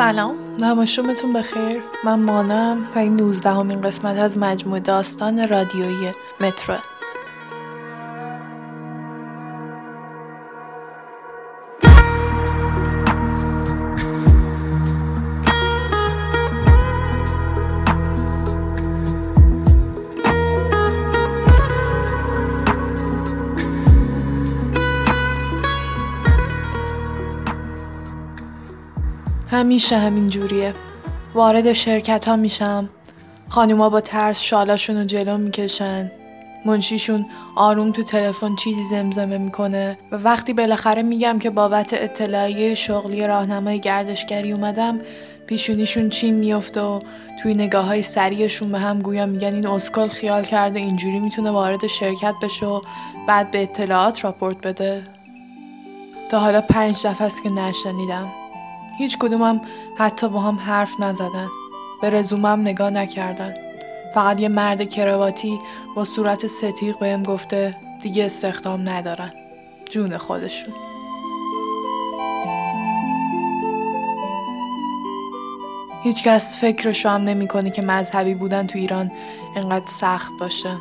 سلام. نماشومتون بخیر. من مانم و این نوزدهمین قسمت از مجموع داستان رادیویی مترو. همیشه همین جوریه. وارد شرکت ها میشم. خانوما با ترس شالاشون رو جلو می‌کشن. منشیشون آروم تو تلفن چیزی زمزمه می‌کنه و وقتی بالاخره میگم که بابت اطلاعیه شغلی راهنمای گردشگری اومدم پیشونیشون چین میفته و توی نگاه های سریعشون به هم گویا میگن این اسکل خیال کرده اینجوری می‌تونه وارد شرکت بشه و بعد به اطلاعات راپورت بده. تا حالا پنج دفعه است که نشنیدم. هیچ کدومم حتی با هم حرف نزدن. به رزومم نگاه نکردن. فقط یه مرد کرواتی با صورت ستیق بهم گفته دیگه استخدام ندارن. جون خودشون. هیچکس فکرشو هم نمی‌کنه که مذهبی بودن تو ایران انقدر سخت باشه.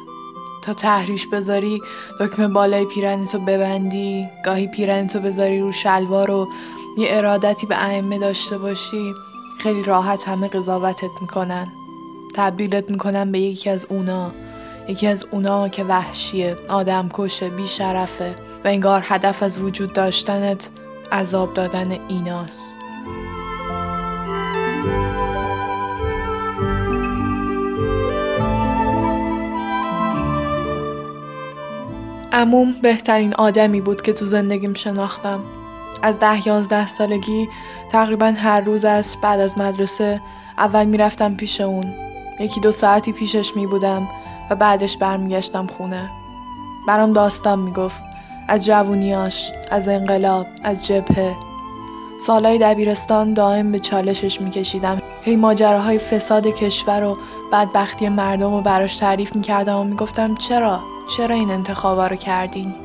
تا تحریش بذاری دکمه بالای پیرنتو ببندی گاهی پیرنتو بذاری رو شلوار و یه ارادتی به ائمه داشته باشی. خیلی راحت همه قضاوتت می‌کنن. تبدیلت می‌کنن به یکی از اونا. یکی از اونا که وحشیه آدم کشه بیشرفه و انگار هدف از وجود داشتنت عذاب دادن ایناست. اموم بهترین آدمی بود که تو زندگیم شناختم. از ده یازده سالگی تقریبا هر روز از بعد از مدرسه اول می‌رفتم پیش اون. یکی دو ساعتی پیشش می بودم و بعدش برمیگشتم خونه. برام داستان می‌گفت. از جوونیاش از انقلاب از جبهه. سالهای دبیرستان دائم به چالشش میکشیدم. هی ماجراهای فساد کشور و بدبختی مردم رو براش تعریف می‌کردم و می‌گفتم چرا؟ چرا این انتخابا رو کردین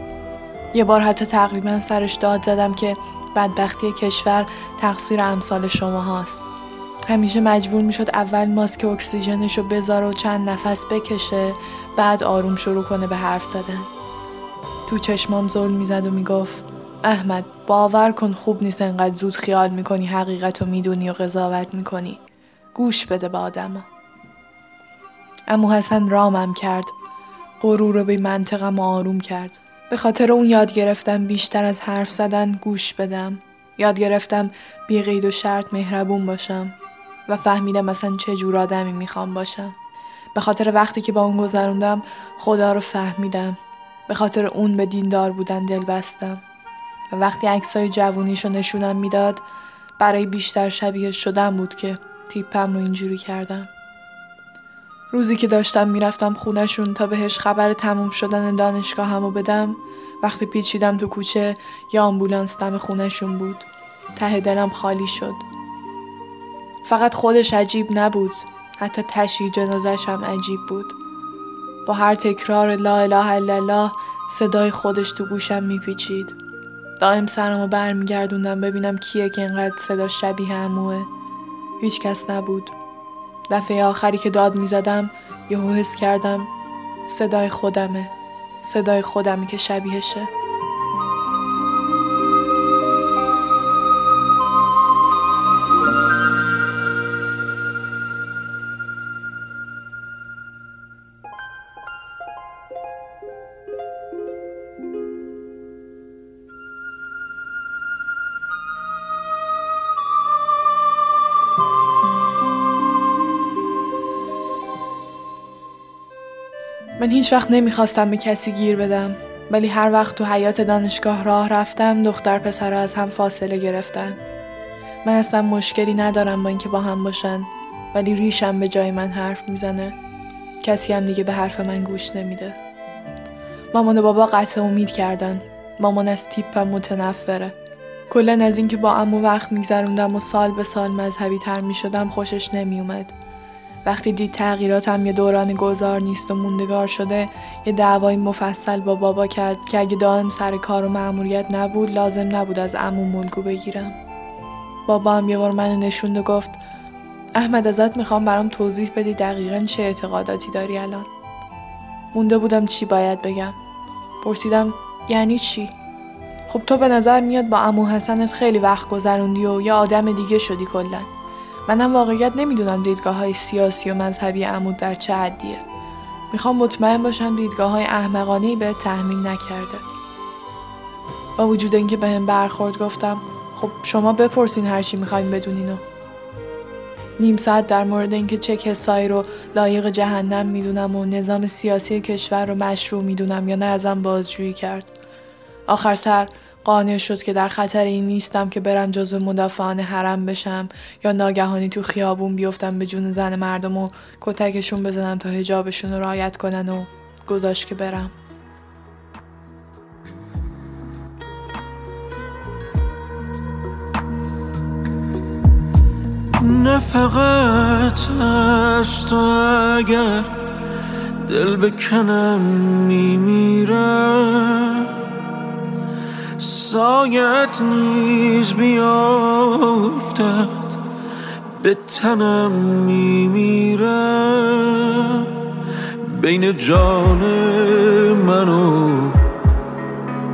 یه بار حتی تقریبا سرش داد زدم که بدبختی کشور تقصیر امثال شما هاست. همیشه مجبور می‌شد اول ماسک اکسیژنش رو بذاره و چند نفس بکشه بعد آروم شروع کنه به حرف زدن. تو چشمام زل می‌زد و می‌گفت احمد باور کن خوب نیست انقدر زود خیال می‌کنی حقیقت رو می‌دونی و قضاوت می‌کنی. گوش بده به آدما. امو حسن رامم کرد. غرور رو به منطقم آروم کرد. به خاطر اون یاد گرفتم بیشتر از حرف زدن گوش بدم. یاد گرفتم بی قید و شرط مهربون باشم و فهمیدم مثلا چه جور آدمی می‌خوام باشم. به خاطر وقتی که با اون گذروندم خدا رو فهمیدم. به خاطر اون به دیندار بودن دل بستم. و وقتی عکسای جوونیشو نشونم می‌داد برای بیشتر شبیه شدن بود که تیپم رو اینجوری کردم. روزی که داشتم می‌رفتم خونشون تا بهش خبر تموم شدن دانشگاه همو بدم وقتی پیچیدم تو کوچه یا آمبولانس دم خونشون بود. ته دلم خالی شد. فقط خودش عجیب نبود. حتی تشییع جنازش هم عجیب بود. با هر تکرار لا اله الا الله صدای خودش تو گوشم میپیچید. دائم سرمو برمیگردوندم ببینم کیه که انقدر صدا شبیه اموه هیچ کس نبود. دفعه آخری که داد می‌زدم یهو حس کردم صدای خودمه. صدای خودمی که شبیهشه. من هیچ وقت نمی‌خواستم به کسی گیر بدم ولی هر وقت تو حیات دانشگاه راه رفتم دختر پسر از هم فاصله گرفتن. من اصلا مشکلی ندارم با اینکه با هم باشن ولی ریشم به جای من حرف می‌زنه. کسی هم دیگه به حرف من گوش نمیده. مامان و بابا قطع امید کردن. مامان از تیپم متنفره. کلا از اینکه با امو وقت میگذروندم و سال به سال مذهبی تر می‌شدم خوشش نمیومد وقتی دید تغییراتم یه دوران گذار نیست و موندگار شده یه دعوای مفصل با بابا کرد که اگه دائم سر کار و معمولیت نبود لازم نبود از عموم ملگو بگیرم. بابا هم یه بار منو نشوند و گفت احمد ازت می‌خوام برام توضیح بدی دقیقا چه اعتقاداتی داری الان. مونده بودم چی باید بگم. پرسیدم یعنی چی؟ خب تو به نظر میاد با امو حسنت خیلی وقت گذروندی و یا آدم دیگه شدی کلا. منم واقعیت نمی‌دونم دیدگاه های سیاسی و مذهبی عمود در چه حدیه. می‌خوام مطمئن باشم دیدگاه های احمقانه به تحمیل نکرده. با وجود اینکه به هم برخورد گفتم خب شما بپرسین هرچی می‌خوایم بدونین نیم ساعت در مورد اینکه چه کسایی رو لایق جهنم می‌دونم و نظام سیاسی کشور رو مشروع می‌دونم یا نه ازم بازجویی کرد. آخر سر قانع شد که در خطر این نیستم که برم جزو مدافعان حرم بشم یا ناگهانی تو خیابون بیفتم به جون زن مردم و کتکشون بزنم تا هجابشون رو رعایت کنن و گذاشت که برم. نه فقط از تو اگر دل بکنم میمیرم سایت نیز بیافتد به تنم میمیرم بین جان من و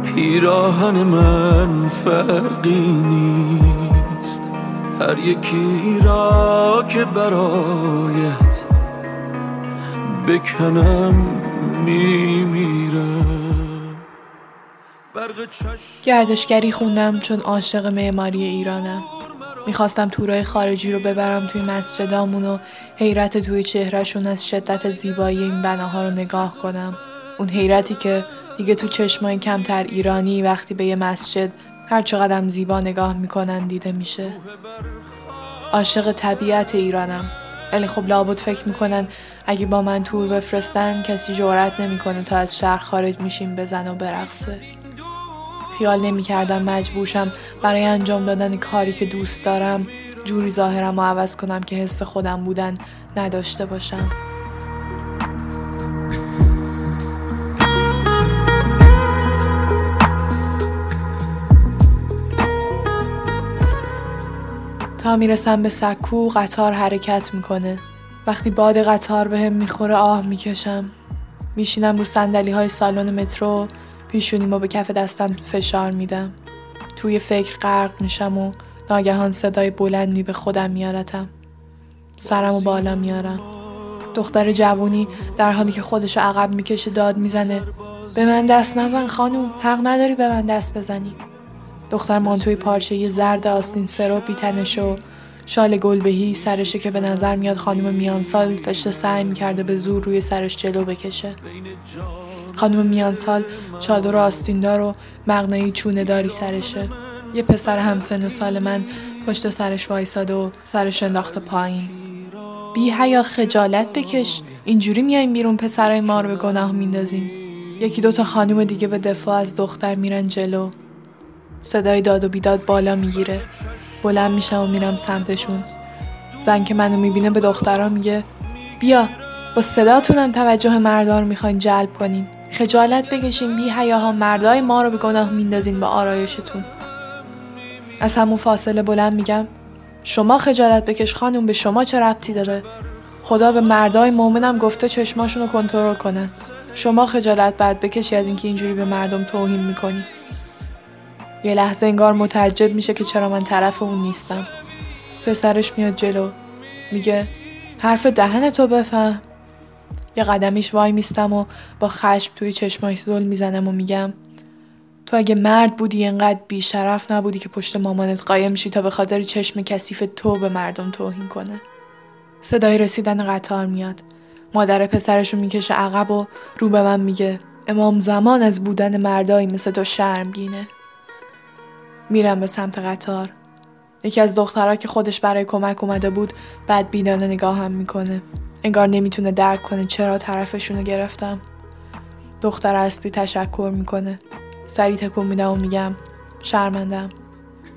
پیراهن من فرقی نیست. هر یکی را که برایت بکنم میمیرم گردشگری خوندم چون عاشق معماری ایرانم. می‌خواستم تورای خارجی رو ببرم توی مسجدامون و حیرت توی چهرهشون از شدت زیبایی این بناها رو نگاه کنم. اون حیرتی که دیگه تو چشمای کمتر ایرانی وقتی به یه مسجد هر چقدر زیبا نگاه می‌کنن دیده میشه. عاشق طبیعت ایرانم. ولی خب لابد فکر می‌کنن اگه با من تور بفرستن کسی جورت نمی‌کنه تا از شهر خارج میشیم بزن و برقصه. خیال نمی کردم مجبورشم برای انجام دادن کاری که دوست دارم جوری ظاهرم و عوض کنم که حس خودم بودن نداشته باشم. تا می‌رسم به سکو قطار حرکت می‌کنه. وقتی باد قطار به هم می‌خوره آه می‌کشم. میشینم رو سندلی های سالن مترو. پیشونیمو به کف دستم فشار میدم توی فکر غرق میشم و ناگهان صدای بلندی به خودم میارتم. سرم و بالا میارم. دختر جوونی در حالی که خودشو عقب می‌کشه داد می‌زنه. به من دست نزن خانوم حق نداری به من دست بزنی. دختر مانتوی پارچه زرد آستین سرو بیتنش و شال گلبهی سرشه که به نظر میاد خانم میانسال داشته سعی می‌کرده به زور روی سرش جلو بکشه. خانم میانسال چادر آستیندار و مغنایی چونه داری سرشه. یه پسر همسن و سال من پشت سرش وایساده و سرش انداخته پایین. بی حیا خجالت بکش. اینجوری میایم بیرون پسرای ما رو به گناه میندازیم. یکی دوتا خانم دیگه به دفاع از دختر میرن جلو. صدای داد و بیداد بالا می‌گیره. بلند میشم و میرم سمتشون. زن که منو می‌بینه به دخترها میگه بیا با صداتونم توجه مردار می‌خواین جلب کنین. خجالت بکشین بی حیاها مردای ما رو به گناه میندازین با آرایشتون. از همون فاصله بلند میگم شما خجالت بکش خانم به شما چه ربطی داره؟ خدا به مردای مؤمنم گفته چشماشون رو کنترل کنن. شما خجالت بعد بکشی از اینکه اینجوری به مردم توهین می‌کنی. یه لحظه انگار متعجب میشه که چرا من طرف اون نیستم. پسرش میاد جلو میگه حرف دهن تو بفهم. یه قدمیش وای میستم و با خشم توی چشماش زل می‌زنم و میگم تو اگه مرد بودی انقدر بیشرف نبودی که پشت مامانت قایم شی تا به خاطر چشم کثیف تو به مردم توهین کنه. صدای رسیدن قطار میاد. مادر پسرشو می‌کشه عقب و رو به من میگه امام زمان از بودن مردایی مثل تو شرمگینه. میرم به سمت قطار. یکی از دخترها که خودش برای کمک اومده بود بعد بیدانه نگاهم می‌کنه. انگار نمی‌تونه درک کنه چرا طرفشونو گرفتم. دختر اصلی تشکر می‌کنه. سری تکون میدم و میگم شرمندم.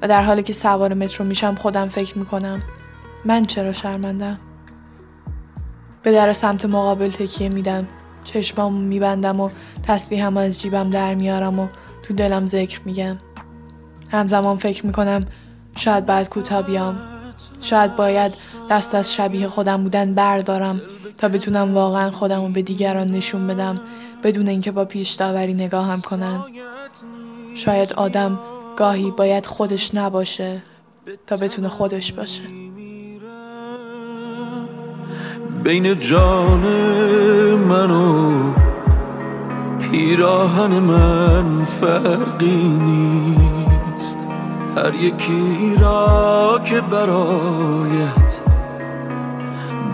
و در حالی که سوار مترو میشم خودم فکر می‌کنم من چرا شرمندم؟ به در سمت مقابل تکیه میدم. چشمامو میبندم و تسبیحم از جیبم در میارم و تو دلم ذکر میگم. همزمان فکر می‌کنم شاید باید کوتاه بیام. شاید باید دست از شبیه خودم بودن بردارم تا بتونم واقعا خودم رو به دیگران نشون بدم بدون اینکه با پیش داوری نگاهم کنن. شاید آدم گاهی باید خودش نباشه تا بتونه خودش باشه. بین جان من و پیراهن من فرقی نیست. هر یکی را که برایت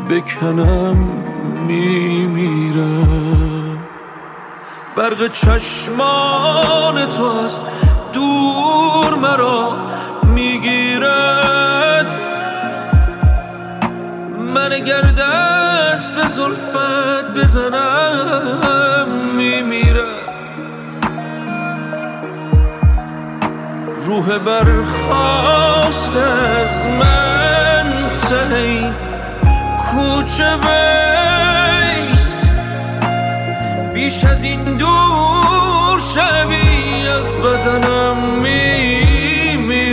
بکنم میمیرم برق چشمان تو از دور مرا می‌گیرد. من گردست به زلفت بزنم به برخواست از من تهی کوچه بیست. بیش از این دور شوی از بدنم میمیرم